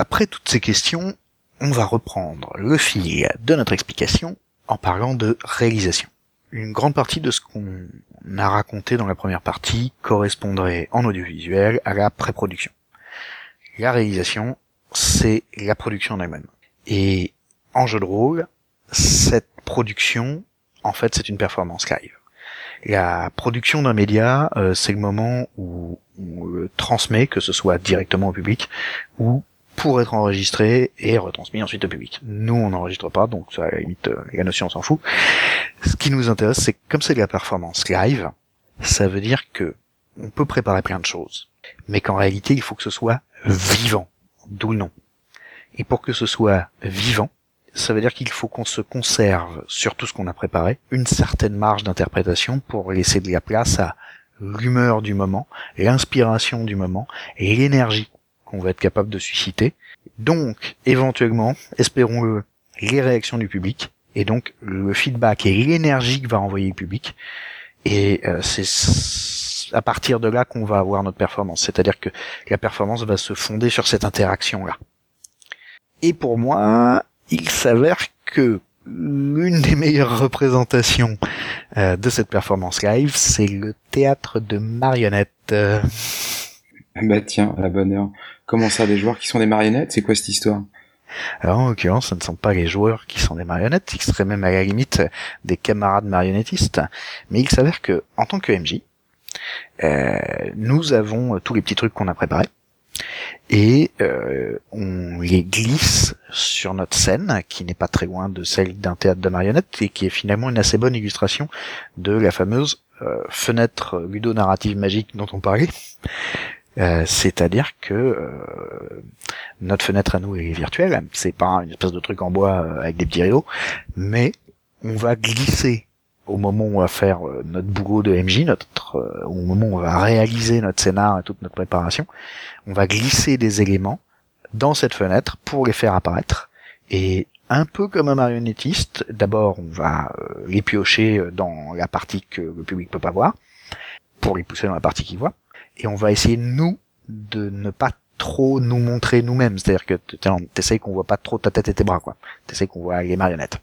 Après toutes ces questions, on va reprendre le fil de notre explication en parlant de réalisation. Une grande partie de ce qu'on a raconté dans la première partie correspondrait en audiovisuel à la pré-production. La réalisation, c'est la production en elle-même. Et en jeu de rôle, cette production, en fait, c'est une performance live. La production d'un média, euh, c'est le moment où on le transmet, que ce soit directement au public ou pour être enregistré et retransmis ensuite au public. Nous, on n'enregistre pas, donc ça, la limite, la notion, on s'en fout. Ce qui nous intéresse, c'est que comme c'est de la performance live, ça veut dire que on peut préparer plein de choses, mais qu'en réalité, il faut que ce soit vivant, d'où le nom. Et pour que ce soit vivant, ça veut dire qu'il faut qu'on se conserve sur tout ce qu'on a préparé, une certaine marge d'interprétation pour laisser de la place à l'humeur du moment, l'inspiration du moment et l'énergie qu'on va être capable de susciter. Donc, éventuellement, espérons-le, les réactions du public et donc le feedback et l'énergie que va envoyer le public. Et euh, c'est à partir de là qu'on va avoir notre performance. C'est-à-dire que la performance va se fonder sur cette interaction-là. Et pour moi, il s'avère que l'une des meilleures représentations euh, de cette performance live, c'est le théâtre de marionnettes. bah tiens, à la bonne heure. Comment ça, des joueurs qui sont des marionnettes? C'est quoi cette histoire? Alors en l'occurrence, ce ne sont pas les joueurs qui sont des marionnettes, ils seraient même à la limite des camarades marionnettistes. Mais il s'avère que, en tant que MJ, euh, nous avons tous les petits trucs qu'on a préparés et euh, on les glisse sur notre scène, qui n'est pas très loin de celle d'un théâtre de marionnettes et qui est finalement une assez bonne illustration de la fameuse euh, fenêtre ludonarrative magique dont on parlait. Euh, c'est-à-dire que euh, notre fenêtre à nous est virtuelle, c'est pas une espèce de truc en bois euh, avec des petits rideaux, mais on va glisser au moment où on va faire notre boulot de MJ, notre au moment où on va réaliser notre scénar et toute notre préparation, on va glisser des éléments dans cette fenêtre pour les faire apparaître. Et un peu comme un marionnettiste, d'abord on va les piocher dans la partie que le public peut pas voir, pour les pousser dans la partie qu'il voit et on va essayer nous de ne pas trop nous montrer nous-mêmes. C'est-à-dire que t'essayes qu'on voit pas trop ta tête et tes bras, quoi. T'essayes qu'on voit les marionnettes.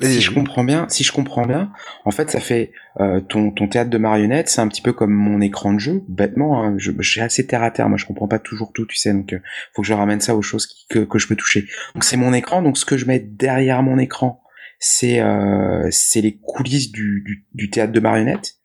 Si je comprends bien, si je comprends bien, en fait, ça fait euh, ton, ton théâtre de marionnettes, c'est un petit peu comme mon écran de jeu. Bêtement, hein, je, je, suis assez terre à terre. Moi, je comprends pas toujours tout, tu sais. Donc, euh, faut que je ramène ça aux choses que, que je peux toucher. Donc, c'est mon écran. Donc, ce que je mets derrière mon écran, c'est euh, c'est les coulisses du, du, du théâtre de marionnettes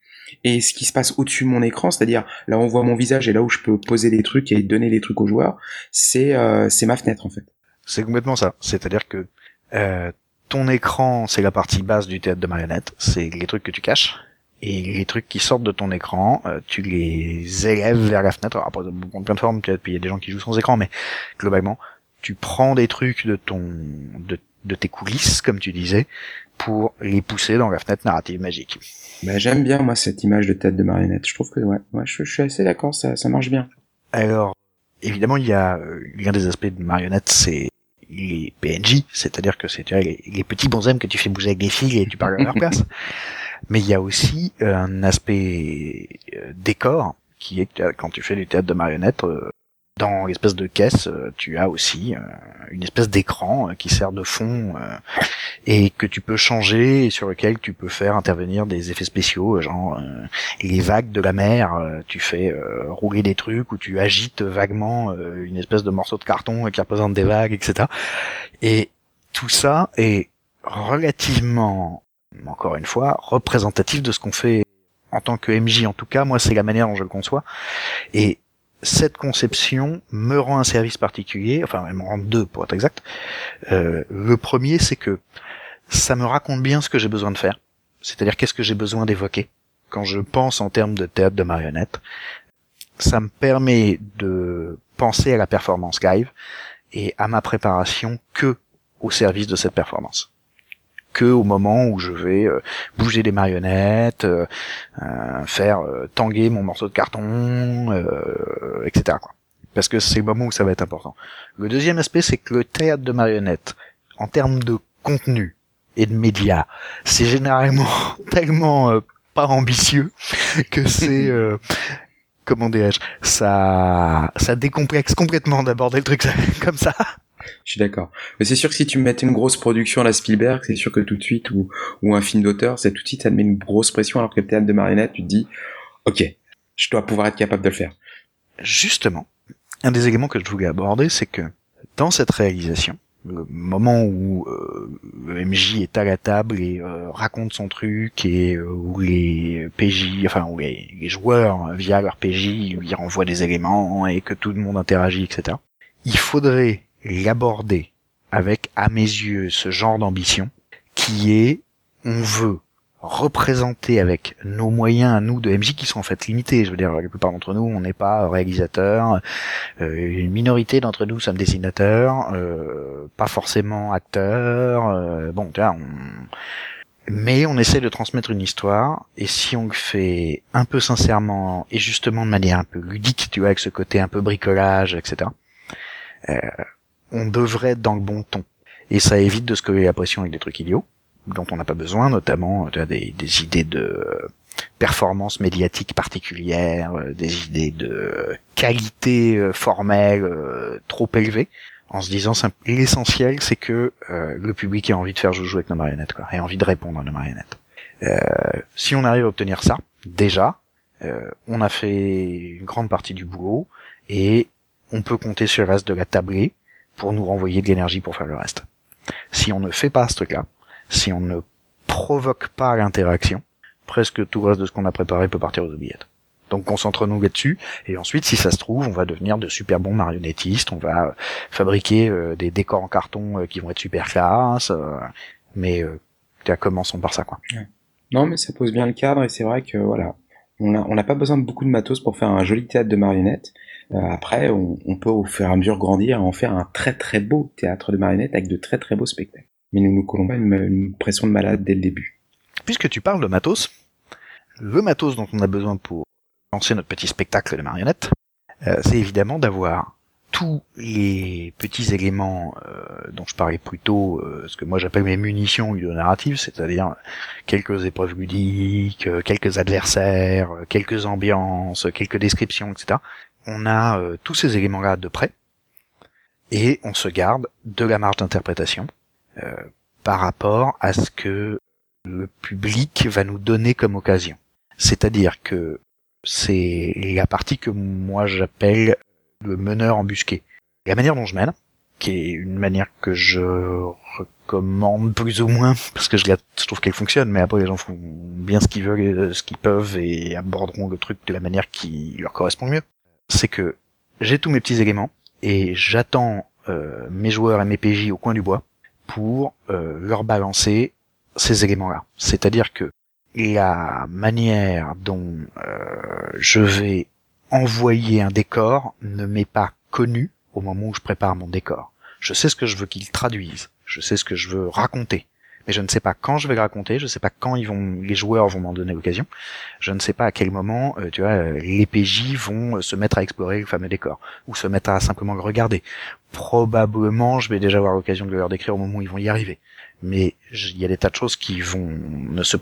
et ce qui se passe au-dessus de mon écran, c'est-à-dire là on voit mon visage et là où je peux poser des trucs et donner des trucs aux joueurs, c'est euh, c'est ma fenêtre en fait. C'est complètement ça. C'est-à-dire que euh, ton écran, c'est la partie basse du théâtre de marionnettes, c'est les trucs que tu caches. Et les trucs qui sortent de ton écran, euh, tu les élèves vers la fenêtre. Après, de plein de formes, puis il y a des gens qui jouent sans écran, mais globalement, tu prends des trucs de ton de, de tes coulisses, comme tu disais, pour les pousser dans la fenêtre narrative magique. Bah, j'aime bien moi cette image de tête de marionnette. Je trouve que ouais, ouais je, suis assez d'accord, ça, ça marche bien. Alors évidemment il y a euh, l'un des aspects de marionnette, c'est les PNJ, c'est-à-dire que c'est les, les, petits bonshommes que tu fais bouger avec des fils et tu parles à leur place. Mais il y a aussi euh, un aspect euh, décor qui est quand tu fais du théâtre de marionnettes, dans l'espèce de caisse, euh, tu as aussi euh, une espèce d'écran euh, qui sert de fond et que tu peux changer et sur lequel tu peux faire intervenir des effets spéciaux, genre les vagues de la mer. tu fais rouler des trucs ou tu agites vaguement une espèce de morceau de carton qui représente des vagues, etc. Et tout ça est relativement, encore une fois, représentatif de ce qu'on fait en tant que MJ. En tout cas, moi, c'est la manière dont je le conçois. Et cette conception me rend un service particulier, enfin elle me rend deux pour être exact. Euh, le premier, c'est que ça me raconte bien ce que j'ai besoin de faire, c'est-à-dire qu'est-ce que j'ai besoin d'évoquer. Quand je pense en termes de théâtre de marionnettes, ça me permet de penser à la performance live et à ma préparation que au service de cette performance que au moment où je vais euh, bouger des marionnettes, euh, euh, faire tanguer mon morceau de carton, etc. Quoi. Parce que c'est le moment où ça va être important. Le deuxième aspect, c'est que le théâtre de marionnettes, en termes de contenu et de médias, c'est généralement tellement pas ambitieux que c'est comment dirais-je, ça, ça décomplexe complètement d'aborder le truc comme ça. Je suis d'accord. Mais c'est sûr que si tu mettais une grosse production à la Spielberg, c'est sûr que tout de suite, ou, un film d'auteur, c'est tout de suite, ça te met une grosse pression, alors que le théâtre de marionnette, tu te dis, ok, je dois pouvoir être capable de le faire. Justement, un des éléments que je voulais aborder, c'est que dans cette réalisation, le moment où euh, le MJ est à la table et euh, raconte son truc et euh, où les PJ, enfin où les, joueurs via leur PJ lui renvoient des éléments et que tout le monde interagit, etc. Il faudrait l'aborder avec, à mes yeux, ce genre d'ambition qui est on veut représenter avec nos moyens nous de MJ qui sont en fait limités. Je veux dire, la plupart d'entre nous, on n'est pas réalisateur. Euh, une minorité d'entre nous sommes dessinateurs, euh, pas forcément acteurs. Euh, bon, tu vois, mais on essaie de transmettre une histoire. Et si on le fait un peu sincèrement et justement de manière un peu ludique, tu vois, avec ce côté un peu bricolage, etc. on devrait être dans le bon ton. Et ça évite de se coller la pression avec des trucs idiots dont on n'a pas besoin, notamment des, des idées de performance médiatique particulière, euh, des idées de qualité euh, formelle euh, trop élevée, en se disant l'essentiel c'est que le public ait envie de faire jouer avec nos marionnettes, quoi, ait envie de répondre à nos marionnettes. si on arrive à obtenir ça, déjà, on a fait une grande partie du boulot et on peut compter sur le reste de la tablée pour nous renvoyer de l'énergie pour faire le reste. Si on ne fait pas ce truc-là, si on ne provoque pas l'interaction, presque tout le reste de ce qu'on a préparé peut partir aux oubliettes. Donc concentre-nous là-dessus, et ensuite, si ça se trouve, on va devenir de super bons marionnettistes, on va euh, fabriquer euh, des décors en carton euh, qui vont être super classe, mais commençons par ça, quoi. Non, mais ça pose bien le cadre, et c'est vrai que, voilà, on n'a pas besoin de beaucoup de matos pour faire un joli théâtre de marionnettes. Après, on, peut au fur et à mesure grandir et en faire un très très beau théâtre de marionnettes avec de très très beaux spectacles mais nous nous collons pas une, pression de malade dès le début. Puisque tu parles de matos, le matos dont on a besoin pour lancer notre petit spectacle de marionnettes, euh, c'est évidemment d'avoir tous les petits éléments euh, dont je parlais plus tôt, euh, ce que moi j'appelle mes munitions narratives, c'est-à-dire quelques épreuves ludiques, quelques adversaires, quelques ambiances, quelques descriptions, etc. On a tous ces éléments-là de près, et on se garde de la marge d'interprétation euh, par rapport à ce que le public va nous donner comme occasion. C'est-à-dire que c'est la partie que moi j'appelle le meneur embusqué. La manière dont je mène, qui est une manière que je recommande plus ou moins, parce que je, je trouve qu'elle fonctionne, mais après les gens font bien ce qu'ils veulent, ce qu'ils peuvent, et aborderont le truc de la manière qui leur correspond mieux. C'est que j'ai tous mes petits éléments, et j'attends euh, mes joueurs et mes PJ au coin du bois, pour euh, leur balancer ces éléments-là. C'est-à-dire que la manière dont euh, je vais envoyer un décor ne m'est pas connue au moment où je prépare mon décor. Je sais ce que je veux qu'il traduise, je sais ce que je veux raconter, mais je ne sais pas quand je vais le raconter, je ne sais pas quand ils vont, les joueurs vont m'en donner l'occasion, je ne sais pas à quel moment, euh, tu vois, euh, les PJ vont euh, se mettre à explorer le fameux décor, ou se mettre à simplement le regarder. Probablement, je vais déjà avoir l'occasion de leur décrire au moment où ils vont y arriver. Mais il y a des tas de choses qui vont ne se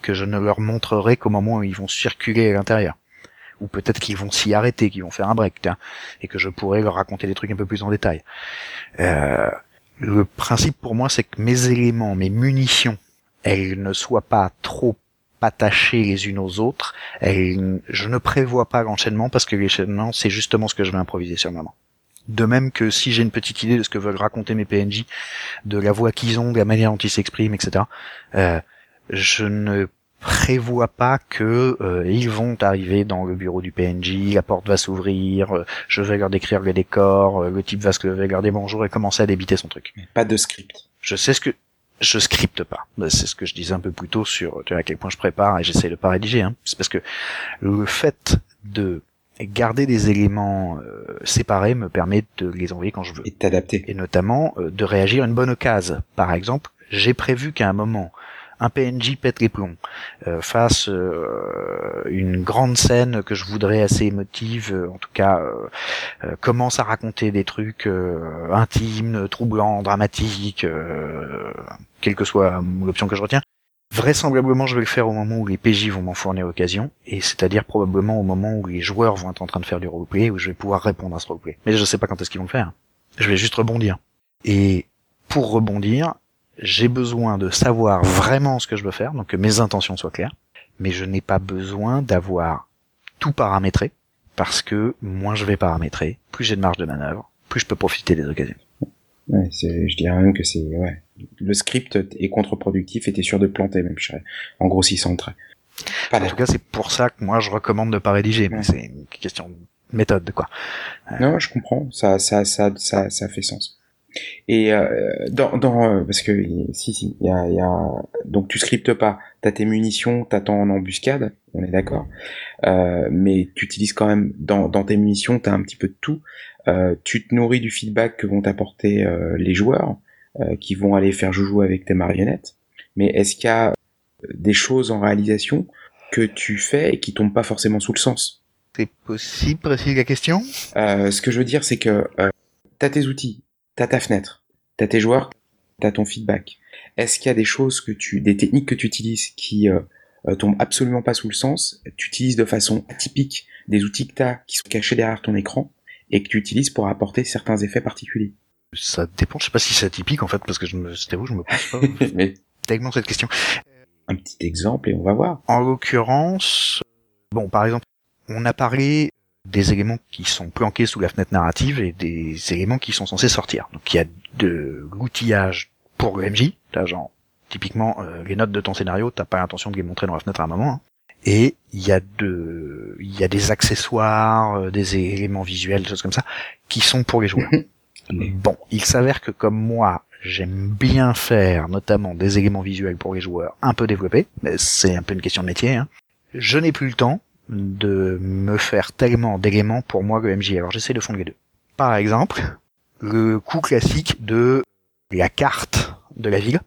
que je ne leur montrerai qu'au moment où ils vont circuler à l'intérieur ou peut-être qu'ils vont s'y arrêter, qu'ils vont faire un break, et que je pourrai leur raconter des trucs un peu plus en détail. Le principe pour moi, c'est que mes éléments, mes munitions, elles ne soient pas trop attachées les unes aux autres. Elles, je ne prévois pas l'enchaînement parce que l'enchaînement, c'est justement ce que je vais improviser sur le moment. De même que si j'ai une petite idée de ce que veulent raconter mes PNJ, de la voix qu'ils ont, de la manière dont ils s'expriment, etc., euh, je ne prévoit pas que euh, ils vont arriver dans le bureau du PNJ, la porte va s'ouvrir, euh, je vais leur décrire le décor, euh, le type va se lever, leur dire bonjour et commencer à débiter son truc. Pas de script. Je sais ce que je scripte pas. Bah, c'est ce que je disais un peu plus tôt sur tu vois, à quel point je prépare et j'essaie de pas rédiger. Hein. C'est parce que le fait de garder des éléments séparés me permet de les envoyer quand je veux. Et t'adapter. Et notamment de réagir à une bonne occasion. Par exemple, j'ai prévu qu'à un moment un PNJ pète les plombs, euh, fasse euh, une grande scène que je voudrais assez émotive, euh, en tout cas commence à raconter des trucs intimes, troublants, dramatiques, quelle que soit l'option que je retiens, Vraisemblablement, je vais le faire au moment où les PJ vont m'en fournir l'occasion, et c'est-à-dire probablement au moment où les joueurs vont être en train de faire du roleplay, où je vais pouvoir répondre à ce roleplay. Mais je sais pas quand est-ce qu'ils vont le faire. Je vais juste rebondir. Et pour rebondir, j'ai besoin de savoir vraiment ce que je veux faire, donc que mes intentions soient claires, mais je n'ai pas besoin d'avoir tout paramétré, parce que moins je vais paramétrer, plus j'ai de marge de manœuvre, plus je peux profiter des occasions. Ouais, je dirais même que c'est ouais. Le script est contre-productif et t'es sûr de planter même, je en grossissant le trait. en tout cas, c'est pour ça que moi je recommande de pas rédiger, mais c'est une question de méthode, quoi. Non, je comprends, ça, ça, ça, ça, ça fait sens. Et euh, dans, dans euh, parce que si si il y a, y a donc tu scriptes pas, t'as tes munitions, t'attends en embuscade, on est d'accord, euh, mais tu utilises quand même dans, dans tes munitions, t'as un petit peu de tout. Euh, tu te nourris du feedback que vont t'apporter euh, les joueurs, euh, qui vont aller faire joujou avec tes marionnettes. Mais est-ce qu'il y a des choses en réalisation que tu fais et qui tombent pas forcément sous le sens? C'est possible, précise la question? ce que je veux dire, c'est que t'as tes outils, t'as ta fenêtre, t'as tes joueurs, t'as ton feedback. Est-ce qu'il y a des choses que tu, des techniques que tu utilises qui euh, euh, tombent absolument pas sous le sens Tu utilises de façon atypique des outils que t'as qui sont cachés derrière ton écran et que tu utilises pour apporter certains effets particuliers? Ça dépend. Je sais pas si c'est atypique en fait parce que je me, c'était vous, je me pose pas Mais... tellement cette question. Un petit exemple et on va voir. En l'occurrence, bon, par exemple, on a parlé des éléments qui sont planqués sous la fenêtre narrative et des éléments qui sont censés sortir. Donc il y a de l'outillage pour le MJ, là genre typiquement euh, les notes de ton scénario, t'as pas l'intention de les montrer dans la fenêtre à un moment. Hein. Et il y a de, il y a des accessoires, euh, des éléments visuels, des choses comme ça, qui sont pour les joueurs. bon, il s'avère que comme moi, j'aime bien faire notamment des éléments visuels pour les joueurs un peu développés, mais c'est un peu une question de métier. Hein. Je n'ai plus le temps de me faire tellement d'éléments pour moi le MJ. Alors j'essaie de fondre les deux. Par exemple, le coup classique de la carte de la ville,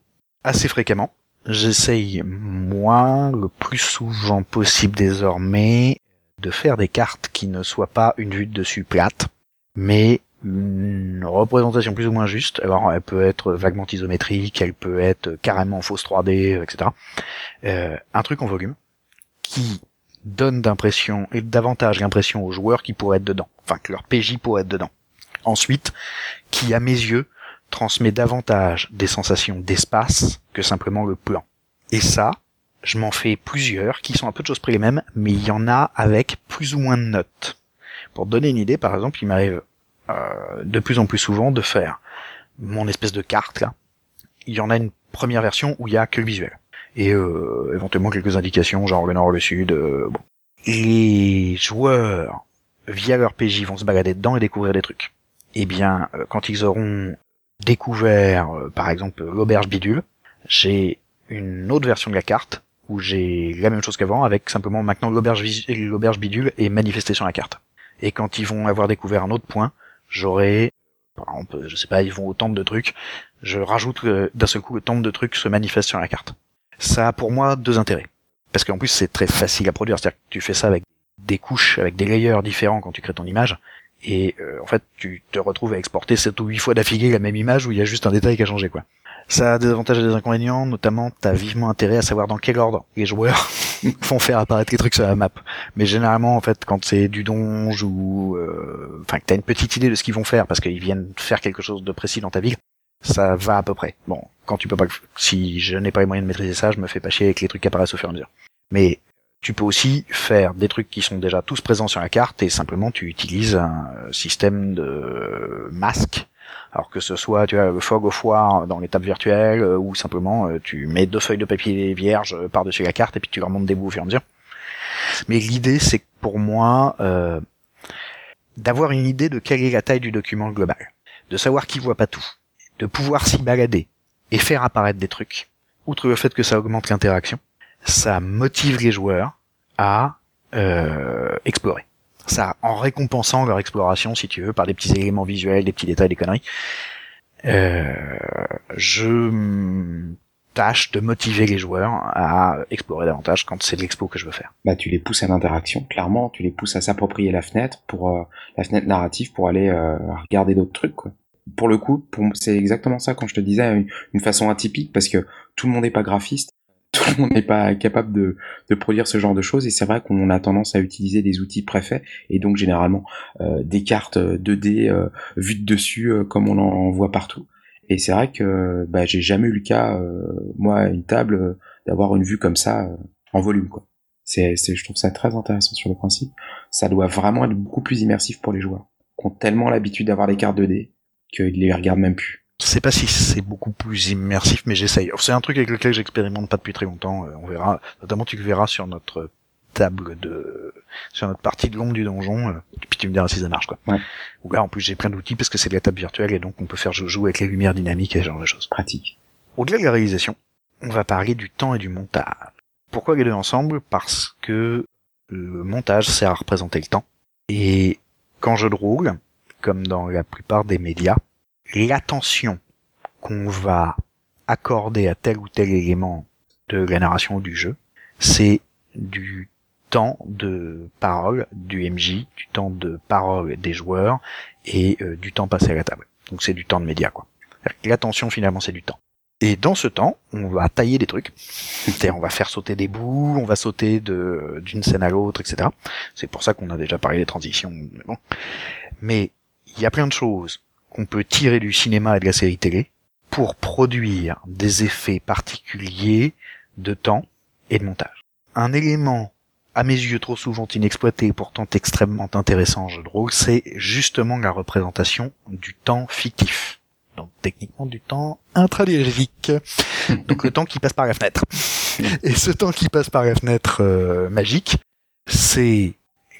assez fréquemment. J'essaye, moi, le plus souvent possible désormais, de faire des cartes qui ne soient pas une vue de dessus plate, mais une représentation plus ou moins juste. Alors, elle peut être vaguement isométrique, elle peut être carrément fausse 3D, etc. Euh, un truc en volume qui donne d'impression et davantage l'impression aux joueurs qui pourraient être dedans, enfin que leur PJ pourrait être dedans. Ensuite, qui à mes yeux transmet davantage des sensations d'espace que simplement le plan. Et ça, je m'en fais plusieurs qui sont un peu de choses près les mêmes, mais il y en a avec plus ou moins de notes. Pour donner une idée, par exemple, il m'arrive euh, de plus en plus souvent de faire mon espèce de carte là. Il y en a une première version où il y a que le visuel et euh, éventuellement quelques indications genre le nord, le sud. Euh, bon. Les joueurs via leur PJ vont se balader dedans et découvrir des trucs. Eh bien, euh, quand ils auront découvert, par exemple, l'auberge bidule, j'ai une autre version de la carte où j'ai la même chose qu'avant avec simplement maintenant l'auberge l'auberge bidule est manifestée sur la carte. Et quand ils vont avoir découvert un autre point, j'aurai par exemple, je sais pas, ils vont au temple de trucs, je rajoute d'un seul coup le temple de trucs se manifeste sur la carte ça a pour moi deux intérêts. Parce qu'en plus c'est très facile à produire, c'est-à-dire que tu fais ça avec des couches, avec des layers différents quand tu crées ton image, et euh, en fait tu te retrouves à exporter sept ou huit fois d'affilée la même image où il y a juste un détail qui a changé quoi. Ça a des avantages et des inconvénients, notamment t'as vivement intérêt à savoir dans quel ordre les joueurs font faire apparaître les trucs sur la map. Mais généralement en fait quand c'est du donge ou euh, enfin que t'as une petite idée de ce qu'ils vont faire parce qu'ils viennent faire quelque chose de précis dans ta ville, ça va à peu près. Bon, quand tu peux pas, si je n'ai pas les moyens de maîtriser ça, je me fais pas chier avec les trucs qui apparaissent au fur et à mesure. Mais tu peux aussi faire des trucs qui sont déjà tous présents sur la carte et simplement tu utilises un système de masque. Alors que ce soit, tu vois, le fog au foire dans l'étape virtuelle euh, ou simplement euh, tu mets deux feuilles de papier vierge par-dessus la carte et puis tu remontes des bouts au fur et à mesure. Mais l'idée, c'est pour moi, euh, d'avoir une idée de quelle est la taille du document global, de savoir qui voit pas tout, de pouvoir s'y balader et faire apparaître des trucs, outre le fait que ça augmente l'interaction, ça motive les joueurs à euh, explorer. Ça, en récompensant leur exploration, si tu veux, par des petits éléments visuels, des petits détails, des conneries, euh, je tâche de motiver les joueurs à explorer davantage quand c'est l'expo que je veux faire. Bah, tu les pousses à l'interaction, clairement, tu les pousses à s'approprier la fenêtre pour euh, la fenêtre narrative pour aller euh, regarder d'autres trucs, quoi pour le coup, c'est exactement ça quand je te disais une, façon atypique parce que tout le monde n'est pas graphiste. tout le monde n'est pas capable de, de, produire ce genre de choses et c'est vrai qu'on a tendance à utiliser des outils préfets et donc généralement euh, des cartes 2D euh, vues de dessus euh, comme on en voit partout. Et c'est vrai que bah, j'ai jamais eu le cas, moi, une table, d'avoir une vue comme ça en volume. quoi. C'est, je trouve ça très intéressant sur le principe. Ça doit vraiment être beaucoup plus immersif pour les joueurs, qui ont tellement l'habitude d'avoir les cartes 2D qu'ils les regardent même plus. Je sais pas si c'est beaucoup plus immersif, mais j'essaye. C'est un truc avec lequel j'expérimente pas depuis très longtemps. Euh, on verra, notamment tu verras sur notre table de, sur notre partie de l'ombre du donjon, euh, puis tu me diras si ça marche quoi. Ouais. là en plus j'ai plein d'outils parce que c'est de la table virtuelle et donc on peut faire jouer avec les lumières dynamiques et ce genre de choses. Pratique. Au-delà de la réalisation, on va parler du temps et du montage. Pourquoi les deux ensemble? Parce que le montage sert à représenter le temps. Et quand je roule, comme dans la plupart des médias, l'attention qu'on va accorder à tel ou tel élément de la narration ou du jeu, c'est du temps de parole du MJ, du temps de parole des joueurs et euh, du temps passé à la table. Donc c'est du temps de média quoi. L'attention finalement c'est du temps. Et dans ce temps, on va tailler des trucs. on va faire sauter des bouts, on va sauter d'une scène à l'autre, etc. C'est pour ça qu'on a déjà parlé des transitions. Mais, bon. mais il y a plein de choses qu'on peut tirer du cinéma et de la série télé pour produire des effets particuliers de temps et de montage. Un élément à mes yeux trop souvent inexploité et pourtant extrêmement intéressant en jeu de rôle, c'est justement la représentation du temps fictif. Donc techniquement du temps intradirgique. Donc le temps qui passe par la fenêtre. Et ce temps qui passe par la fenêtre euh, magique, c'est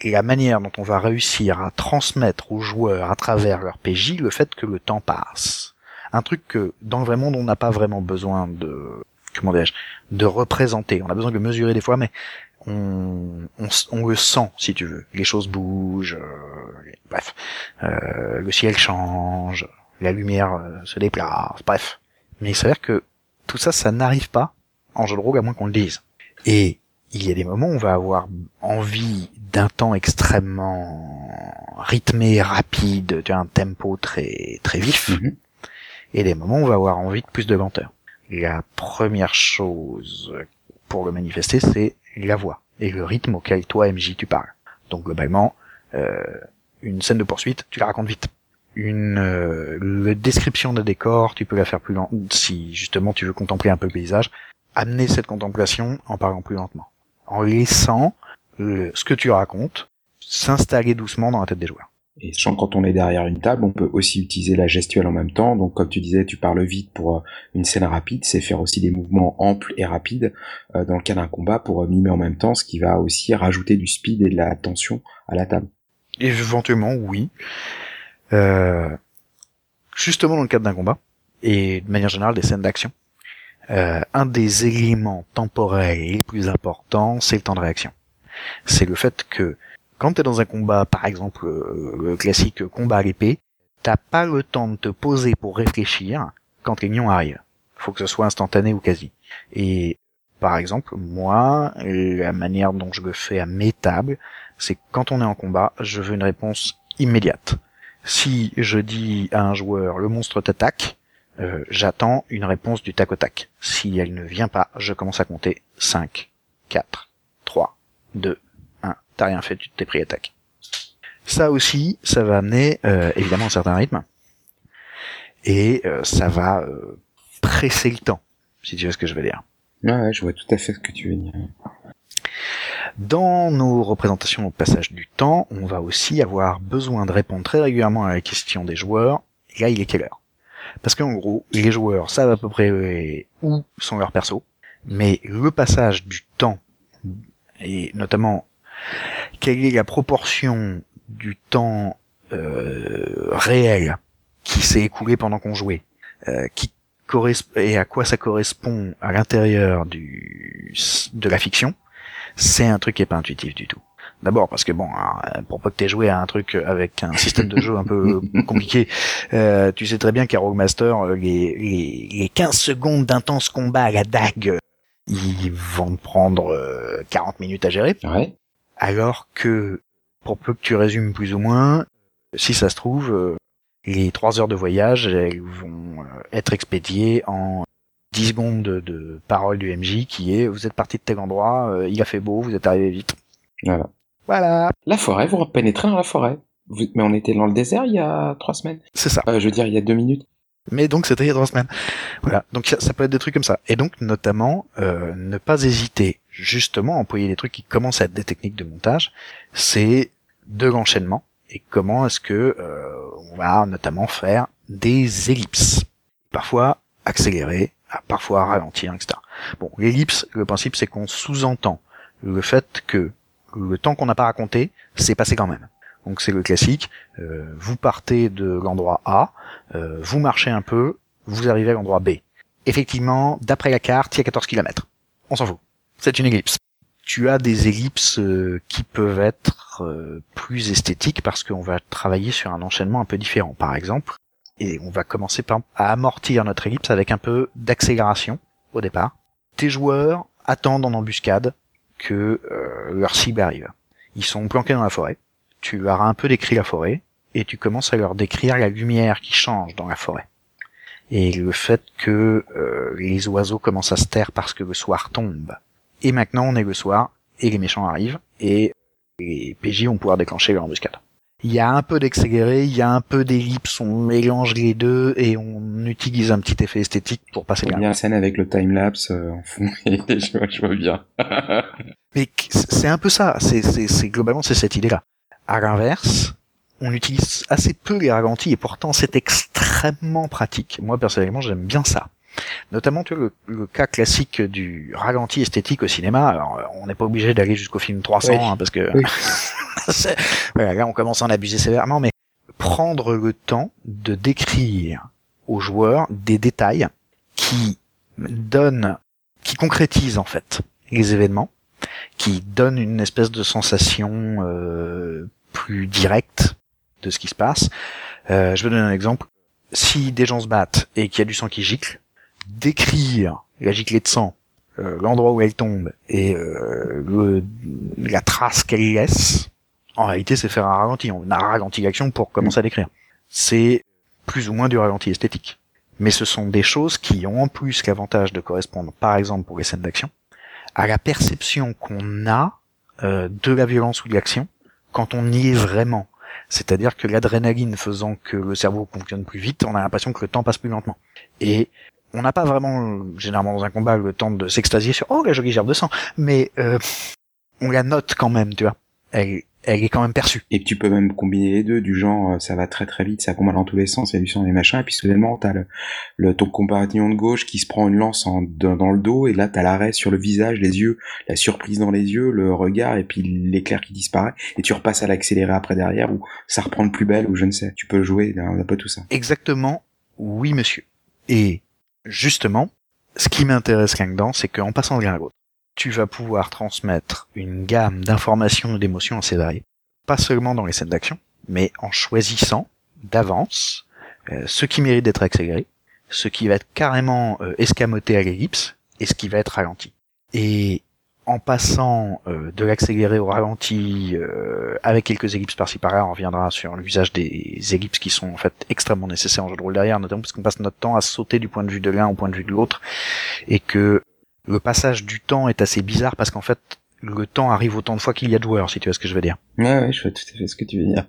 la manière dont on va réussir à transmettre aux joueurs à travers leur PJ le fait que le temps passe. Un truc que dans le vrai monde on n'a pas vraiment besoin de comment dirais-je de représenter. On a besoin de mesurer des fois, mais on, on, le sent si tu veux. Les choses bougent, euh, bref, euh, le ciel change, la lumière euh, se déplace, bref. Mais il s'avère que tout ça, ça n'arrive pas en jeu de rôle à moins qu'on le dise. Et il y a des moments où on va avoir envie d'un temps extrêmement rythmé, rapide, un tempo très très vif, mhm. et des moments où on va avoir envie de plus de lenteur. La première chose pour le manifester, c'est la voix et le rythme auquel toi, MJ, tu parles. Donc globalement, euh, une scène de poursuite, tu la racontes vite. Une euh, description de décor, tu peux la faire plus lent si justement tu veux contempler un peu le paysage. Amener cette contemplation en parlant plus lentement en laissant euh, ce que tu racontes s'installer doucement dans la tête des joueurs. Et sachant quand on est derrière une table, on peut aussi utiliser la gestuelle en même temps. Donc comme tu disais, tu parles vite pour euh, une scène rapide, c'est faire aussi des mouvements amples et rapides euh, dans le cas d'un combat pour mimer en même temps, ce qui va aussi rajouter du speed et de la tension à la table. Éventuellement, oui. justement dans le cadre d'un combat, et de manière générale des scènes d'action, euh, un des éléments temporels les plus importants, c'est le temps de réaction. C'est le fait que quand tu dans un combat, par exemple euh, le classique combat à l'épée, t'as pas le temps de te poser pour réfléchir quand l'union arrive. Faut que ce soit instantané ou quasi. Et par exemple, moi, la manière dont je le fais à mes tables, c'est quand on est en combat, je veux une réponse immédiate. Si je dis à un joueur le monstre t'attaque, euh, j'attends une réponse du tac au tac. Si elle ne vient pas, je commence à compter 5, 4, 3, 2, 1. T'as rien fait, tu t'es pris attaque. Ça aussi, ça va amener euh, évidemment un certain rythme. Et euh, ça va presser le temps, si tu vois ce que je veux dire. Ouais, je vois tout à fait ce que tu veux dire. Dans nos représentations au passage du temps, on va aussi avoir besoin de répondre très régulièrement à la question des joueurs. là, il est quelle heure? Parce qu'en gros, les joueurs savent à peu près euh, où sont leurs persos, mais le passage du temps, et notamment quelle est la proportion du temps euh, réel qui s'est écoulé pendant qu'on jouait, euh, qui et à quoi ça correspond à l'intérieur de la fiction, c'est un truc qui est pas intuitif du tout. D'abord parce que bon, hein, pour pas que t'aies joué à un truc avec un système de jeu un peu compliqué, euh, tu sais très bien qu'à Roguemaster, euh, les, les, les 15 secondes d'intense combat à la dague, ils vont te prendre 40 euh, minutes à gérer. Ouais. Alors que, pour peu que tu résumes plus ou moins, si ça se trouve, les 3 heures de voyage, elles vont être expédiées en 10 secondes de, de parole du MJ qui est vous êtes parti de tel endroit, euh, il a fait beau, vous êtes arrivé vite. Voilà. Voilà. La forêt, vous pénétrez dans la forêt. Mais on était dans le désert il y a trois semaines. C'est ça. Euh, je veux dire, il y a deux minutes. Mais donc c'était il y a trois semaines. Voilà. Donc ça, ça peut être des trucs comme ça. Et donc notamment euh, ne pas hésiter justement à employer des trucs qui commencent à être des techniques de montage. C'est de l'enchaînement et comment est-ce que euh, on va notamment faire des ellipses. Parfois accélérer, parfois ralentir, etc. Bon, l'ellipse, le principe c'est qu'on sous-entend le fait que le temps qu'on n'a pas raconté, c'est passé quand même. Donc c'est le classique. Euh, vous partez de l'endroit A, euh, vous marchez un peu, vous arrivez à l'endroit B. Effectivement, d'après la carte, il y a 14 km. On s'en fout. C'est une ellipse. Tu as des ellipses euh, qui peuvent être plus esthétiques parce qu'on va travailler sur un enchaînement un peu différent. Par exemple, et on va commencer par à amortir notre ellipse avec un peu d'accélération au départ. Tes joueurs attendent en embuscade que euh, leur cible arrive. Ils sont planqués dans la forêt tu leur as un peu décrit la forêt, et tu commences à leur décrire la lumière qui change dans la forêt. Et le fait que euh, les oiseaux commencent à se taire parce que le soir tombe. Et maintenant on est le soir, et les méchants arrivent, et les PJ vont pouvoir déclencher leur embuscade. Il y a un peu d'accéléré, il y a un peu d'ellipse, on mélange les deux et on utilise un petit effet esthétique pour passer bien. la scène avec le time-lapse euh, en fond, je, vois, je vois bien. Mais c'est un peu ça, c'est globalement c'est cette idée-là. À l'inverse, on utilise assez peu les ralentis et pourtant c'est extrêmement pratique. Moi personnellement j'aime bien ça. Notamment tu le, cas classique du ralenti esthétique au cinéma. Alors on n'est pas obligé d'aller jusqu'au film 300 hein, parce que là on commence à en abuser sévèrement, mais prendre le temps de décrire aux joueurs des détails qui donnent, qui concrétisent en fait les événements, qui donnent une espèce de sensation euh, plus direct de ce qui se passe. Euh, je vais donner un exemple. Si des gens se battent et qu'il y a du sang qui gicle, décrire la giclée de sang, euh, l'endroit où elle tombe et euh, le, la trace qu'elle laisse, en réalité c'est faire un ralenti. On a ralenti l'action pour commencer à décrire. C'est plus ou moins du ralenti esthétique. Mais ce sont des choses qui ont en plus l'avantage de correspondre, par exemple pour les scènes d'action, à la perception qu'on a euh, de la violence ou de l'action quand on y est vraiment. C'est-à-dire que l'adrénaline faisant que le cerveau fonctionne plus vite, on a l'impression que le temps passe plus lentement. Et on n'a pas vraiment, généralement dans un combat, le temps de s'extasier sur « Oh, la jolie gerbe de sang !» Mais euh, on la note quand même, tu vois. Elle, elle est quand même perçue. Et tu peux même combiner les deux, du genre, euh, ça va très très vite, ça combat dans tous les sens, il y a du sang et machin, et puis soudainement, t'as le, le, ton compagnon de gauche qui se prend une lance en, dans, le dos, et là, t'as l'arrêt sur le visage, les yeux, la surprise dans les yeux, le regard, et puis l'éclair qui disparaît, et tu repasses à l'accéléré après derrière, ou ça reprend de plus belle, ou je ne sais. Tu peux jouer un peu tout ça. Exactement, oui monsieur. Et, justement, ce qui m'intéresse là-dedans, c'est qu'en passant de l'un à l'autre, tu vas pouvoir transmettre une gamme d'informations et d'émotions assez variées, pas seulement dans les scènes d'action, mais en choisissant d'avance euh, ce qui mérite d'être accéléré, ce qui va être carrément euh, escamoté à l'ellipse et ce qui va être ralenti. Et en passant euh, de l'accéléré au ralenti avec quelques ellipses par-ci par-là, on reviendra sur l'usage des ellipses qui sont en fait extrêmement nécessaires en jeu de rôle derrière, notamment parce qu'on passe notre temps à sauter du point de vue de l'un au point de vue de l'autre, et que le passage du temps est assez bizarre parce qu'en fait, le temps arrive autant de fois qu'il y a de joueurs, si tu vois ce que je veux dire. Ouais, ouais, je vois tout à fait ce que tu veux dire.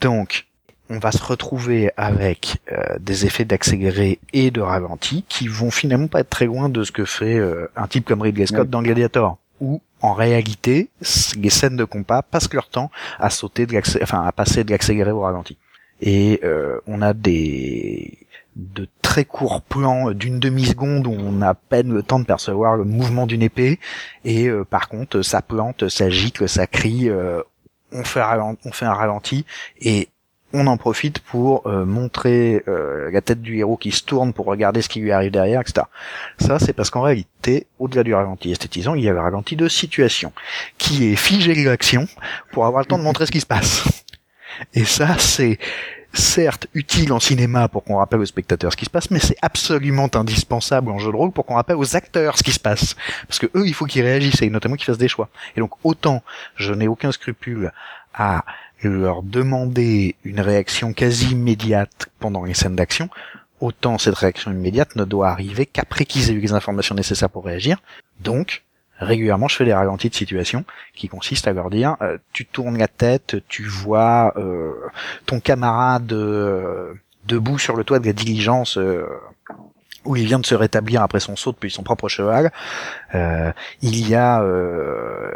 Donc, on va se retrouver avec euh, des effets d'accéléré et de ralenti qui vont finalement pas être très loin de ce que fait euh, un type comme Ridley Scott dans Gladiator, où en réalité, les scènes de combat passent leur temps à sauter de enfin à passer de l'accéléré au ralenti. Et euh, on a des de très courts plans d'une demi-seconde où on a à peine le temps de percevoir le mouvement d'une épée. Et euh, par contre ça plante, ça gicle, ça crie, euh, on, fait on fait un ralenti. Et on en profite pour euh, montrer la tête du héros qui se tourne pour regarder ce qui lui arrive derrière, etc. Ça, c'est parce qu'en réalité, au-delà du ralenti esthétisant, il y a le ralenti de situation, qui est figé l'action pour avoir le temps de montrer ce qui se passe. Et ça, c'est certes utile en cinéma pour qu'on rappelle aux spectateurs ce qui se passe, mais c'est absolument indispensable en jeu de rôle pour qu'on rappelle aux acteurs ce qui se passe. Parce que eux, il faut qu'ils réagissent et notamment qu'ils fassent des choix. Et donc autant je n'ai aucun scrupule à leur demander une réaction quasi immédiate pendant les scènes d'action, autant cette réaction immédiate ne doit arriver qu'après qu'ils aient eu les informations nécessaires pour réagir. Donc, régulièrement, je fais des ralentis de situation qui consistent à leur dire euh, tu tournes la tête, tu vois euh, ton camarade euh, debout sur le toit de la diligence où il vient de se rétablir après son saut depuis son propre cheval. il y a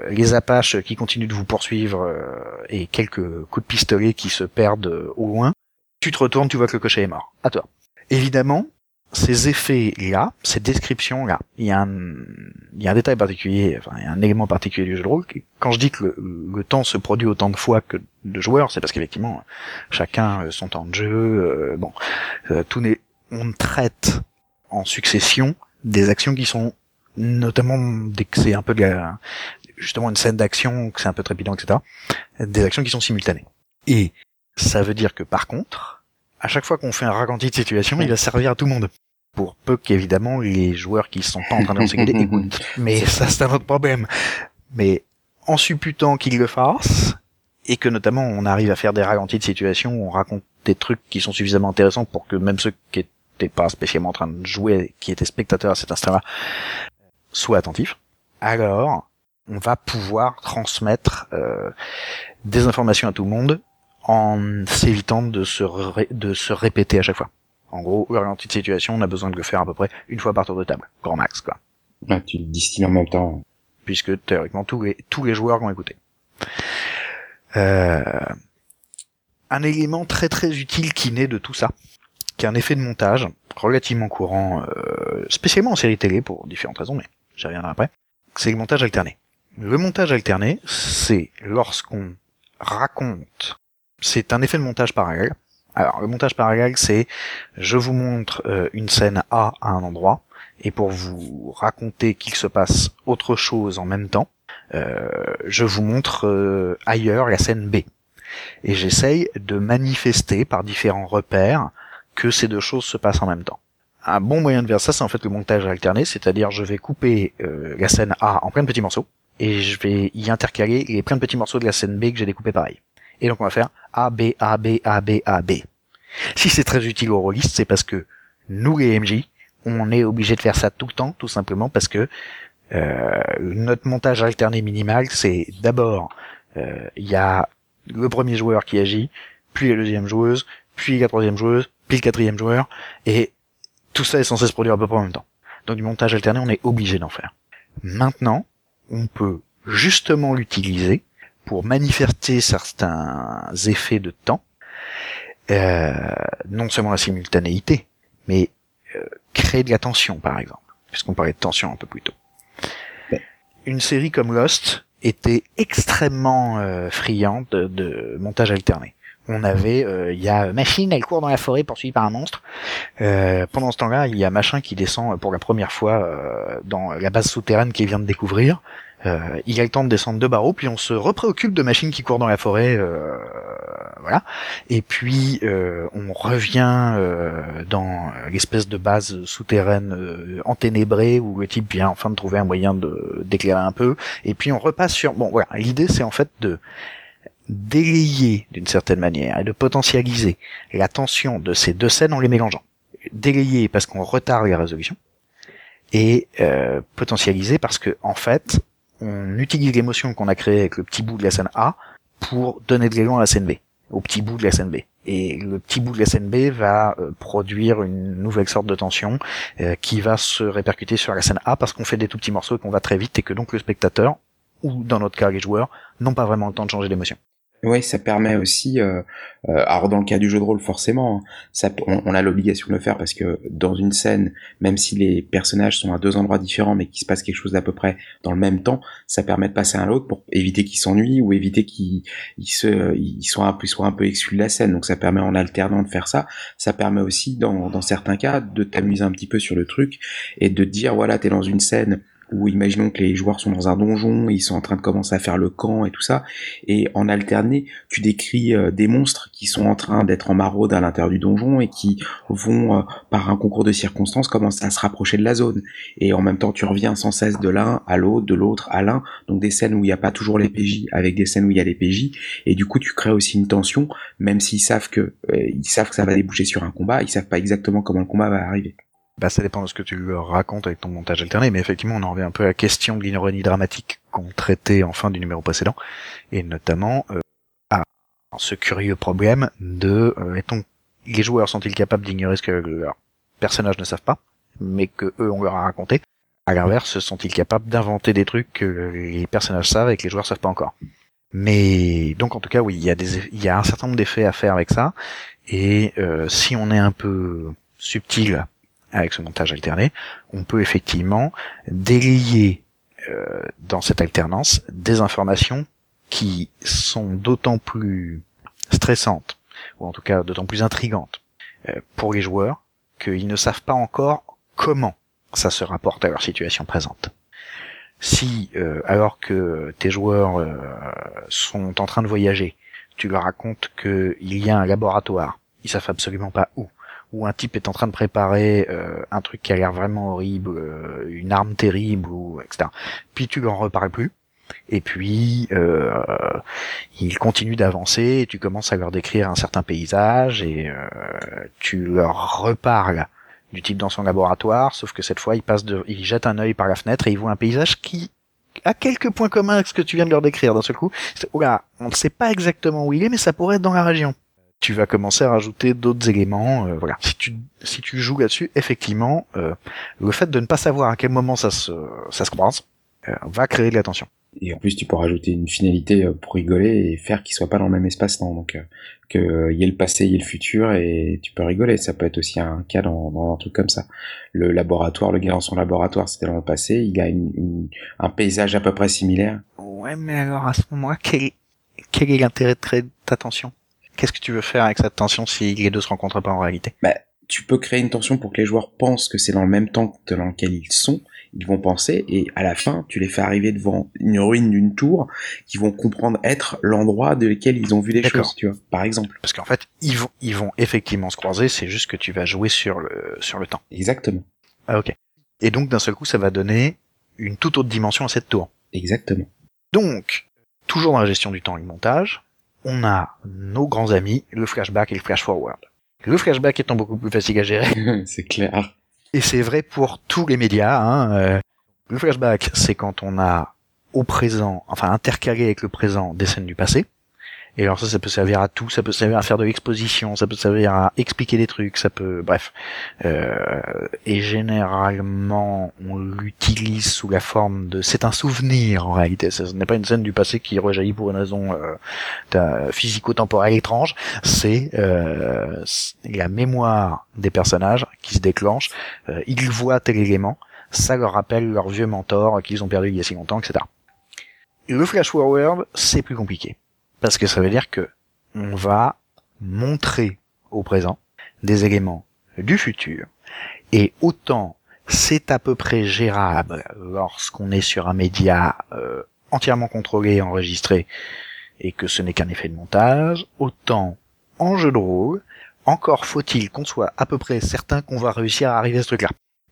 les Apaches qui continuent de vous poursuivre et quelques coups de pistolet qui se perdent au loin. Tu te retournes, tu vois que le cocher est mort. À toi. Évidemment, ces effets-là, ces descriptions-là, il y, a un, y a un détail particulier, enfin, y a un élément particulier du jeu de rôle. Quand je dis que le, temps se produit autant de fois que de joueurs, c'est parce qu'effectivement, chacun son temps de jeu, euh, bon, euh, tout n'est, on traite en succession des actions qui sont notamment dès que c'est un peu de la, justement une scène d'action, que c'est un peu trépidant, etc. Des actions qui sont simultanées. Et ça veut dire que par contre, à chaque fois qu'on fait un raccourci de situation, il va servir à tout le monde. Pour peu qu'évidemment les joueurs qui sont pas en train d'enseigner écoutent. Mais ça c'est un autre problème. Mais en supputant qu'ils le fassent, et que notamment on arrive à faire des ralentis de situation on raconte des trucs qui sont suffisamment intéressants pour que même ceux qui étaient pas spécialement en train de jouer, qui étaient spectateurs à cet instant-là, soient attentifs, alors on va pouvoir transmettre euh, des informations à tout le monde en s'évitant de se, de se répéter à chaque fois. En gros, ralenti de situation, on a besoin de le faire à peu près une fois par tour de table, grand max quoi. Ah, tu le distilles en même temps. Puisque théoriquement tous les tous les joueurs vont écouter. Euh, un élément très très utile qui naît de tout ça, qui est un effet de montage relativement courant, euh, spécialement en série télé pour différentes raisons, mais j'y reviendrai après. C'est le montage alterné. Le montage alterné, c'est lorsqu'on raconte c'est un effet de montage parallèle. Alors le montage parallèle, c'est je vous montre euh, une scène A à un endroit, et pour vous raconter qu'il se passe autre chose en même temps, euh, je vous montre euh, ailleurs la scène B. Et j'essaye de manifester par différents repères que ces deux choses se passent en même temps. Un bon moyen de faire ça, c'est en fait le montage alterné, c'est-à-dire je vais couper la scène A en plein de petits morceaux, et je vais y intercaler les plein de petits morceaux de la scène B que j'ai découpé pareil. Et donc on va faire A, B, A, B, A, B, A, B. Si c'est très utile aux rôlistes, c'est parce que nous les MJ, on est obligé de faire ça tout le temps, tout simplement parce que euh, notre montage alterné minimal, c'est d'abord euh, il y a le premier joueur qui agit, puis la deuxième joueuse, puis la troisième joueuse, puis le quatrième joueur, et tout ça est censé se produire à peu près en même temps. Donc du montage alterné, on est obligé d'en faire. Maintenant, on peut justement l'utiliser pour manifester certains effets de temps, euh, non seulement la simultanéité, mais euh, créer de la tension, par exemple, puisqu'on parlait de tension un peu plus tôt. Une série comme Lost était extrêmement euh, friande de, montage alterné. On avait, euh, il y a machine, elle court dans la forêt poursuivie par un monstre. pendant ce temps-là, il y a machin qui descend pour la première fois dans la base souterraine qu'il vient de découvrir. Euh, il a le temps de descendre deux barreaux, puis on se repréoccupe de machines qui courent dans la forêt, euh, voilà. Et puis euh, on revient dans l'espèce de base souterraine enténébrée où le type vient enfin de trouver un moyen de d'éclairer un peu. Et puis on repasse sur. Bon voilà, l'idée c'est en fait de délayer d'une certaine manière et de potentialiser la tension de ces deux scènes en les mélangeant. Délayer parce qu'on retarde la résolution et euh, potentialiser parce que en fait on utilise l'émotion qu'on a créée avec le petit bout de la scène A pour donner de l'élan à la scène B, au petit bout de la scène B. Et le petit bout de la scène B va euh, produire une nouvelle sorte de tension euh, qui va se répercuter sur la scène A parce qu'on fait des tout petits morceaux et qu'on va très vite et que donc le spectateur, ou dans notre cas les joueurs, n'ont pas vraiment le temps de changer d'émotion. Oui, ça permet aussi. Euh, euh, alors dans le cas du jeu de rôle, forcément, hein, on, a l'obligation de le faire parce que dans une scène, même si les personnages sont à deux endroits différents, mais qu'il se passe quelque chose d'à peu près dans le même temps, ça permet de passer à l'autre pour éviter qu'ils s'ennuient ou éviter qu'ils soient un peu, exclus de la scène. Donc ça permet en alternant de faire ça. Ça permet aussi, dans certains cas, de t'amuser un petit peu sur le truc et de dire voilà, t'es dans une scène où imaginons que les joueurs sont dans un donjon, ils sont en train de commencer à faire le camp et tout ça, et en alterné, tu décris euh, des monstres qui sont en train d'être en maraude à l'intérieur du donjon et qui vont, euh, par un concours de circonstances, commencer à se rapprocher de la zone. Et en même temps, tu reviens sans cesse de l'un à l'autre, de l'autre à l'un, donc des scènes où il n'y a pas toujours les PJ avec des scènes où il y a les PJ, et du coup tu crées aussi une tension, même s'ils savent que euh, ils savent que ça va déboucher sur un combat, ils savent pas exactement comment le combat va arriver. Bah, ça dépend de ce que tu leur racontes avec ton montage alterné, mais effectivement, on en revient un peu à la question de l'ironie dramatique qu'on traitait en fin du numéro précédent, et notamment euh, à ce curieux problème de euh, est-on, les joueurs sont-ils capables d'ignorer ce que leurs personnages ne savent pas, mais que eux on leur a raconté? À l'inverse, sont-ils capables d'inventer des trucs que les personnages savent et que les joueurs savent pas encore? Mais donc en tout cas, oui, il y a des, il y a un certain nombre d'effets à faire avec ça, et euh, si on est un peu subtil avec ce montage alterné, on peut effectivement délier euh, dans cette alternance des informations qui sont d'autant plus stressantes, ou en tout cas d'autant plus intrigantes euh, pour les joueurs, qu'ils ne savent pas encore comment ça se rapporte à leur situation présente. Si, euh, alors que tes joueurs sont en train de voyager, tu leur racontes qu'il y a un laboratoire, ils savent absolument pas où, où un type est en train de préparer euh, un truc qui a l'air vraiment horrible, euh, une arme terrible, ou etc. Puis tu leur reparles plus. Et puis euh, ils continuent d'avancer et tu commences à leur décrire un certain paysage et euh, tu leur reparles du type dans son laboratoire, sauf que cette fois ils passent de, ils jettent un œil par la fenêtre et ils voient un paysage qui a quelques points communs avec ce que tu viens de leur décrire d'un seul coup. Oula, on ne sait pas exactement où il est, mais ça pourrait être dans la région tu vas commencer à rajouter d'autres éléments. Euh, voilà. Si tu si tu joues là-dessus, effectivement, euh, le fait de ne pas savoir à quel moment ça se ça se croise euh, va créer de l'attention. Et en plus, tu peux rajouter une finalité euh, pour rigoler et faire qu'ils soient pas dans le même espace-temps. Donc, euh, que euh, y ait le passé, y ait le futur, et tu peux rigoler. Ça peut être aussi un cas dans, dans un truc comme ça. Le laboratoire, le gars dans son laboratoire, c'était dans le passé. Il a une, une, un paysage à peu près similaire. Ouais, mais alors à ce moment-là, quel, quel est l'intérêt de créer ta tension? Qu'est-ce que tu veux faire avec cette tension si les deux se rencontrent pas en réalité? Bah, tu peux créer une tension pour que les joueurs pensent que c'est dans le même temps que dans lequel ils sont. Ils vont penser et à la fin, tu les fais arriver devant une ruine d'une tour qui vont comprendre être l'endroit de lequel ils ont vu les choses, tu vois, par exemple. Parce qu'en fait, ils vont, ils vont effectivement se croiser. C'est juste que tu vas jouer sur le sur le temps. Exactement. Ah ok. Et donc d'un seul coup, ça va donner une toute autre dimension à cette tour. Exactement. Donc, toujours dans la gestion du temps et le montage, on a nos grands amis, le flashback et le flash forward. Le flashback étant beaucoup plus facile à gérer. c'est clair. Et c'est vrai pour tous les médias. Hein. Euh, le flashback, c'est quand on a au présent, enfin intercalé avec le présent, des scènes du passé. Et alors ça, ça peut servir à tout, ça peut servir à faire de l'exposition, ça peut servir à expliquer des trucs, ça peut, bref. Euh, et généralement, on l'utilise sous la forme de, c'est un souvenir en réalité. Ce n'est pas une scène du passé qui rejaillit pour une raison euh, physico-temporelle étrange. C'est euh, la mémoire des personnages qui se déclenche. Euh, ils voient tel élément, ça leur rappelle leur vieux mentor qu'ils ont perdu il y a si longtemps, etc. Le flash forward, c'est plus compliqué parce que ça veut dire que on va montrer au présent des éléments du futur et autant c'est à peu près gérable lorsqu'on est sur un média euh, entièrement contrôlé, enregistré et que ce n'est qu'un effet de montage, autant en jeu de rôle, encore faut-il qu'on soit à peu près certain qu'on va réussir à arriver à ce truc-là.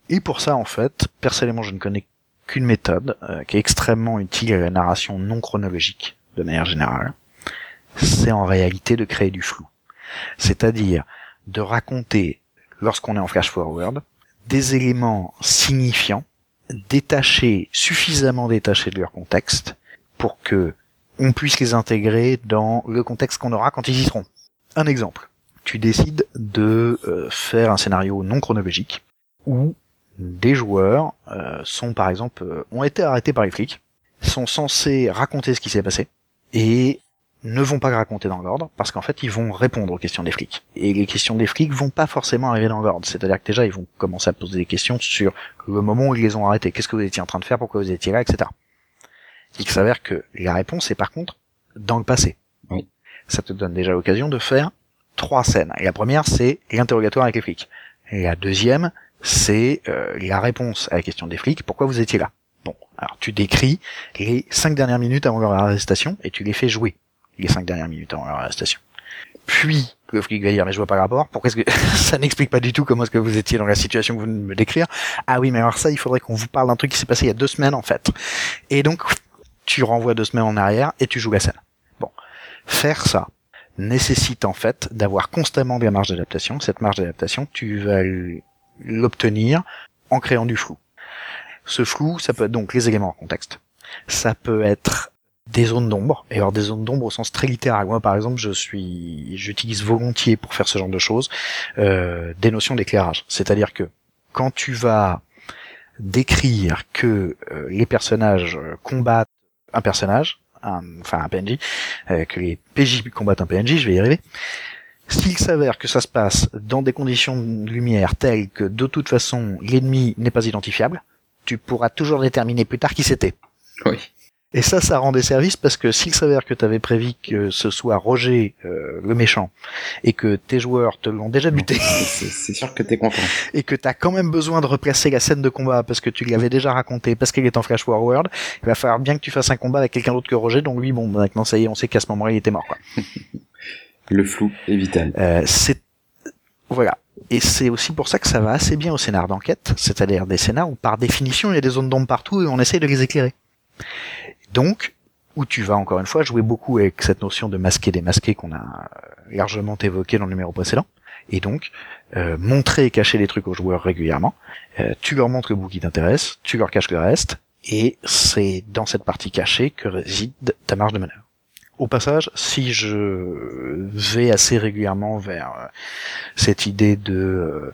Et pour ça, en fait, personnellement, je ne connais qu'une méthode euh, qui est extrêmement utile à la narration non chronologique, de manière générale c'est en réalité de créer du flou. C'est-à-dire de raconter, lorsqu'on est en flash forward, des éléments signifiants, détachés, suffisamment détachés de leur contexte, pour que on puisse les intégrer dans le contexte qu'on aura quand ils y seront. Un exemple. Tu décides de euh, faire un scénario non chronologique où des joueurs euh, sont par exemple euh, ont été arrêtés par les flics, sont censés raconter ce qui s'est passé et ne vont pas raconter dans l'ordre parce qu'en fait ils vont répondre aux questions des flics. Et les questions des flics vont pas forcément arriver dans l'ordre. C'est-à-dire que déjà ils vont commencer à poser des questions sur le moment où ils les ont arrêtés. Qu'est-ce que vous étiez en train de faire? Pourquoi vous étiez là? Etc il s'avère que la réponse est par contre dans le passé. Oui. ça te donne déjà l'occasion de faire trois scènes. Et la première c'est l'interrogatoire avec les flics. Et la deuxième c'est euh, la réponse à la question des flics. Pourquoi vous étiez là? Bon. Alors tu décris les cinq dernières minutes avant leur arrestation et tu les fais jouer les cinq dernières minutes avant leur arrestation. Puis le flic va dire mais je vois pas le rapport. Pourquoi est-ce que ça n'explique pas du tout comment est-ce que vous étiez dans la situation que vous venez de me décrire? Ah oui mais alors ça il faudrait qu'on vous parle d'un truc qui s'est passé il y a deux semaines en fait. Et donc tu renvoies deux semaines en arrière et tu joues la scène. Bon, faire ça nécessite en fait d'avoir constamment des marges d'adaptation. Cette marge d'adaptation, tu vas l'obtenir en créant du flou. Ce flou, ça peut être donc les éléments en contexte. Ça peut être des zones d'ombre, et alors des zones d'ombre au sens très littéral. Moi, par exemple, je suis, j'utilise volontiers pour faire ce genre de choses euh, des notions d'éclairage. C'est-à-dire que quand tu vas décrire que euh, les personnages combattent un personnage, enfin un PNJ, euh, que les PJ combattent un PNJ, je vais y arriver. S'il s'avère que ça se passe dans des conditions de lumière telles que de toute façon l'ennemi n'est pas identifiable, tu pourras toujours déterminer plus tard qui c'était. Oui. Et ça, ça rend des services parce que s'il s'avère que tu avais prévu que ce soit Roger euh, le méchant et que tes joueurs te l'ont déjà buté, c'est sûr que t'es content. Et que t'as quand même besoin de replacer la scène de combat parce que tu l'avais déjà raconté, parce qu'elle est en flash forward, il va falloir bien que tu fasses un combat avec quelqu'un d'autre que Roger. Donc lui, bon, maintenant ça y est, on sait qu'à ce moment-là, il était mort. Quoi. le flou est vital. Euh, c'est voilà. Et c'est aussi pour ça que ça va assez bien au scénar d'enquête, c'est-à-dire des scénars où par définition il y a des zones d'ombre partout et on essaye de les éclairer. Donc, où tu vas encore une fois jouer beaucoup avec cette notion de masquer démasquer qu'on a euh, largement évoqué dans le numéro précédent. Et donc, euh, montrer et cacher les trucs aux joueurs régulièrement. Euh, tu leur montres le bout qui t'intéresse, tu leur caches le reste, et c'est dans cette partie cachée que réside ta marge de manœuvre. Au passage, si je vais assez régulièrement vers cette idée de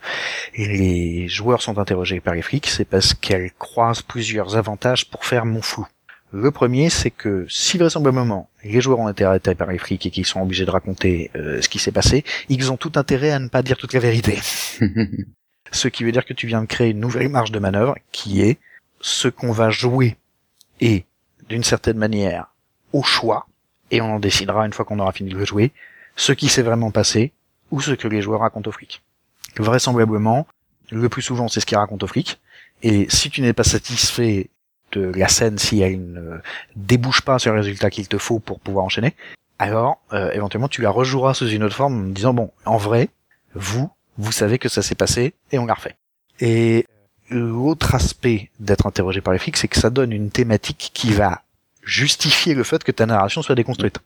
les joueurs sont interrogés par les flics, c'est parce qu'elles croisent plusieurs avantages pour faire mon flou. Le premier, c'est que si vraisemblablement les joueurs ont été arrêtés par les flics et qu'ils sont obligés de raconter euh, ce qui s'est passé, ils ont tout intérêt à ne pas dire toute la vérité. ce qui veut dire que tu viens de créer une nouvelle marge de manœuvre qui est ce qu'on va jouer et d'une certaine manière au choix, et on en décidera une fois qu'on aura fini de le jouer, ce qui s'est vraiment passé ou ce que les joueurs racontent aux flics. Vraisemblablement, le plus souvent c'est ce qu'ils racontent aux flics, et si tu n'es pas satisfait de la scène si elle ne débouche pas sur le résultat qu'il te faut pour pouvoir enchaîner, alors euh, éventuellement tu la rejoueras sous une autre forme en disant bon, en vrai, vous, vous savez que ça s'est passé et on l'a refait. Et l'autre aspect d'être interrogé par les flics, c'est que ça donne une thématique qui va justifier le fait que ta narration soit déconstruite.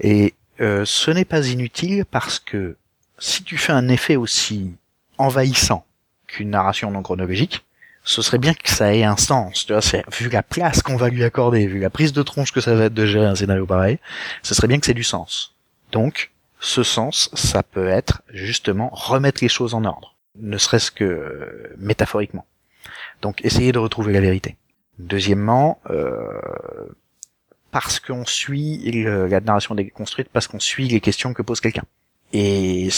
Et euh, ce n'est pas inutile parce que si tu fais un effet aussi envahissant qu'une narration non chronologique, ce serait bien que ça ait un sens, tu vois, vu la place qu'on va lui accorder, vu la prise de tronche que ça va être de gérer un scénario pareil, ce serait bien que c'est du sens. Donc, ce sens, ça peut être justement remettre les choses en ordre, ne serait-ce que euh, métaphoriquement. Donc, essayer de retrouver la vérité. Deuxièmement, euh, parce qu'on suit la narration déconstruite, parce qu'on suit les questions que pose quelqu'un. Et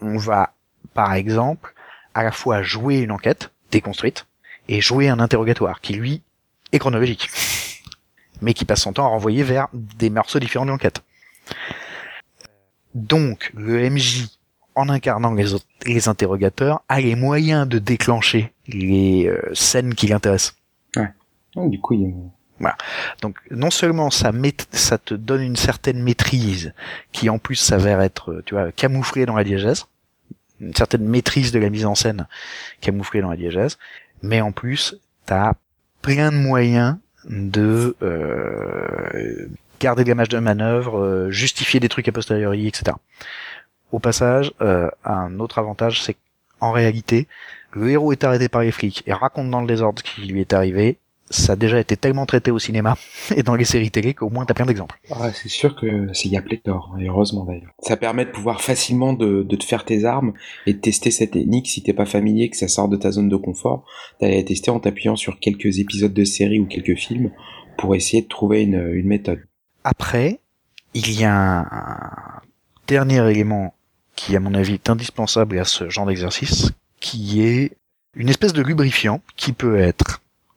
on va, par exemple, à la fois jouer une enquête, déconstruite et jouer un interrogatoire qui lui est chronologique, mais qui passe son temps à renvoyer vers des morceaux différents d'enquête. Donc le MJ, en incarnant les, les interrogateurs, a les moyens de déclencher les euh, scènes qui l'intéressent. Ouais. Donc, du coup, il voilà. Donc non seulement ça, ça te donne une certaine maîtrise, qui en plus s'avère être, tu vois, camouflée dans la diégèse, une certaine maîtrise de la mise en scène camouflée dans la diégèse, mais en plus, t'as plein de moyens de euh, garder l'image de manœuvre, euh, justifier des trucs a posteriori, etc. Au passage, euh, un autre avantage, c'est qu'en réalité, le héros est arrêté par les flics et raconte dans le désordre ce qui lui est arrivé, ça a déjà été tellement traité au cinéma et dans les séries télé qu'au moins t'as plein d'exemples. Ah, c'est sûr que c'est y a pléthore, et heureusement d'ailleurs. Ça permet de pouvoir facilement de, de, te faire tes armes et de tester cette technique si t'es pas familier, que ça sort de ta zone de confort, d'aller la tester en t'appuyant sur quelques épisodes de série ou quelques films pour essayer de trouver une, une méthode. Après, il y a un dernier élément qui à mon avis est indispensable à ce genre d'exercice, qui est une espèce de lubrifiant qui peut être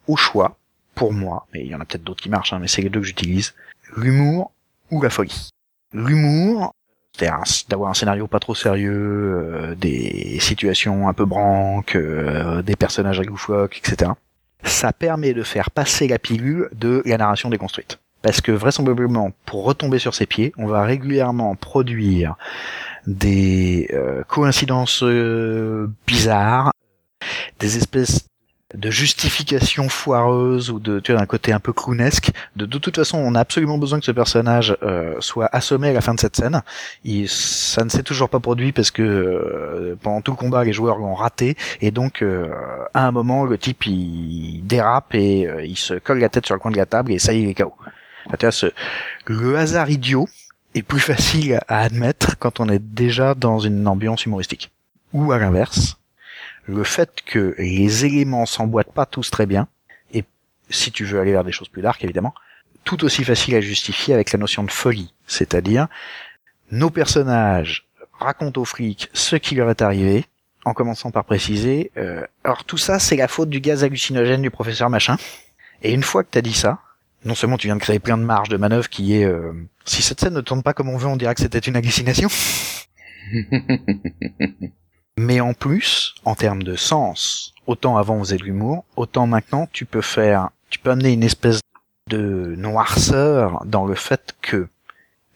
au choix, pour moi, mais il y en a peut-être d'autres qui marchent, hein, mais c'est les deux que j'utilise, l'humour ou la folie. L'humour, c'est d'avoir un scénario pas trop sérieux, euh, des situations un peu branques, euh, des personnages loufoques, etc. ça permet de faire passer la pilule de la narration déconstruite. Parce que vraisemblablement, pour retomber sur ses pieds, on va régulièrement produire des euh, coïncidences euh, bizarres, des espèces de justifications foireuses ou de tu vois d'un côté un peu clownesque. De, toute façon, on a absolument besoin que ce personnage euh, soit assommé à la fin de cette scène. Il, ça ne s'est toujours pas produit parce que pendant tout le combat, les joueurs l'ont raté et donc à un moment, le type il dérape et il se colle la tête sur le coin de la table et ça y est, il est KO. ce, le hasard idiot est plus facile à admettre quand on est déjà dans une ambiance humoristique. Ou à l'inverse, le fait que les éléments s'emboîtent pas tous très bien, et si tu veux aller vers des choses plus dark évidemment, tout aussi facile à justifier avec la notion de folie, c'est-à-dire nos personnages racontent aux flics ce qui leur est arrivé, en commençant par préciser, euh, alors tout ça c'est la faute du gaz hallucinogène du professeur machin, et une fois que t'as dit ça, non seulement tu viens de créer plein de marge de manœuvre qui est euh, si cette scène ne tourne pas comme on veut, on dirait que c'était une hallucination. Mais en plus, en termes de sens, autant avant on faisait de l'humour, autant maintenant tu peux faire, tu peux amener une espèce de noirceur dans le fait que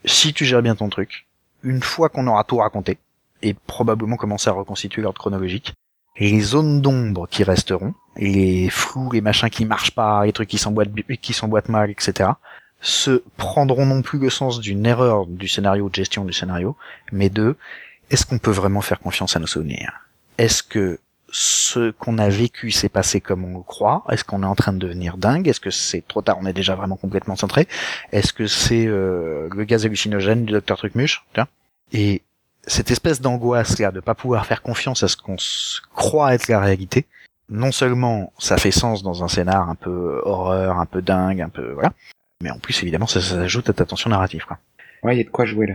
si tu gères bien ton truc, une fois qu'on aura tout raconté, et probablement commencer à reconstituer l'ordre chronologique, les zones d'ombre qui resteront, les flous, les machins qui marchent pas, les trucs qui s'emboîtent, qui s'emboîtent mal, etc., se prendront non plus le sens d'une erreur du scénario, de gestion du scénario, mais de est-ce qu'on peut vraiment faire confiance à nos souvenirs? Est-ce que ce qu'on a vécu s'est passé comme on le croit? Est-ce qu'on est en train de devenir dingue? Est-ce que c'est trop tard? On est déjà vraiment complètement centré. Est-ce que c'est euh, le gaz hallucinogène du docteur Trucmuche? Et cette espèce d'angoisse là de pas pouvoir faire confiance à ce qu'on croit être la réalité, non seulement ça fait sens dans un scénar un peu horreur, un peu dingue, un peu voilà, mais en plus évidemment ça, s'ajoute à ta tension narrative quoi. Ouais, il y a de quoi jouer là.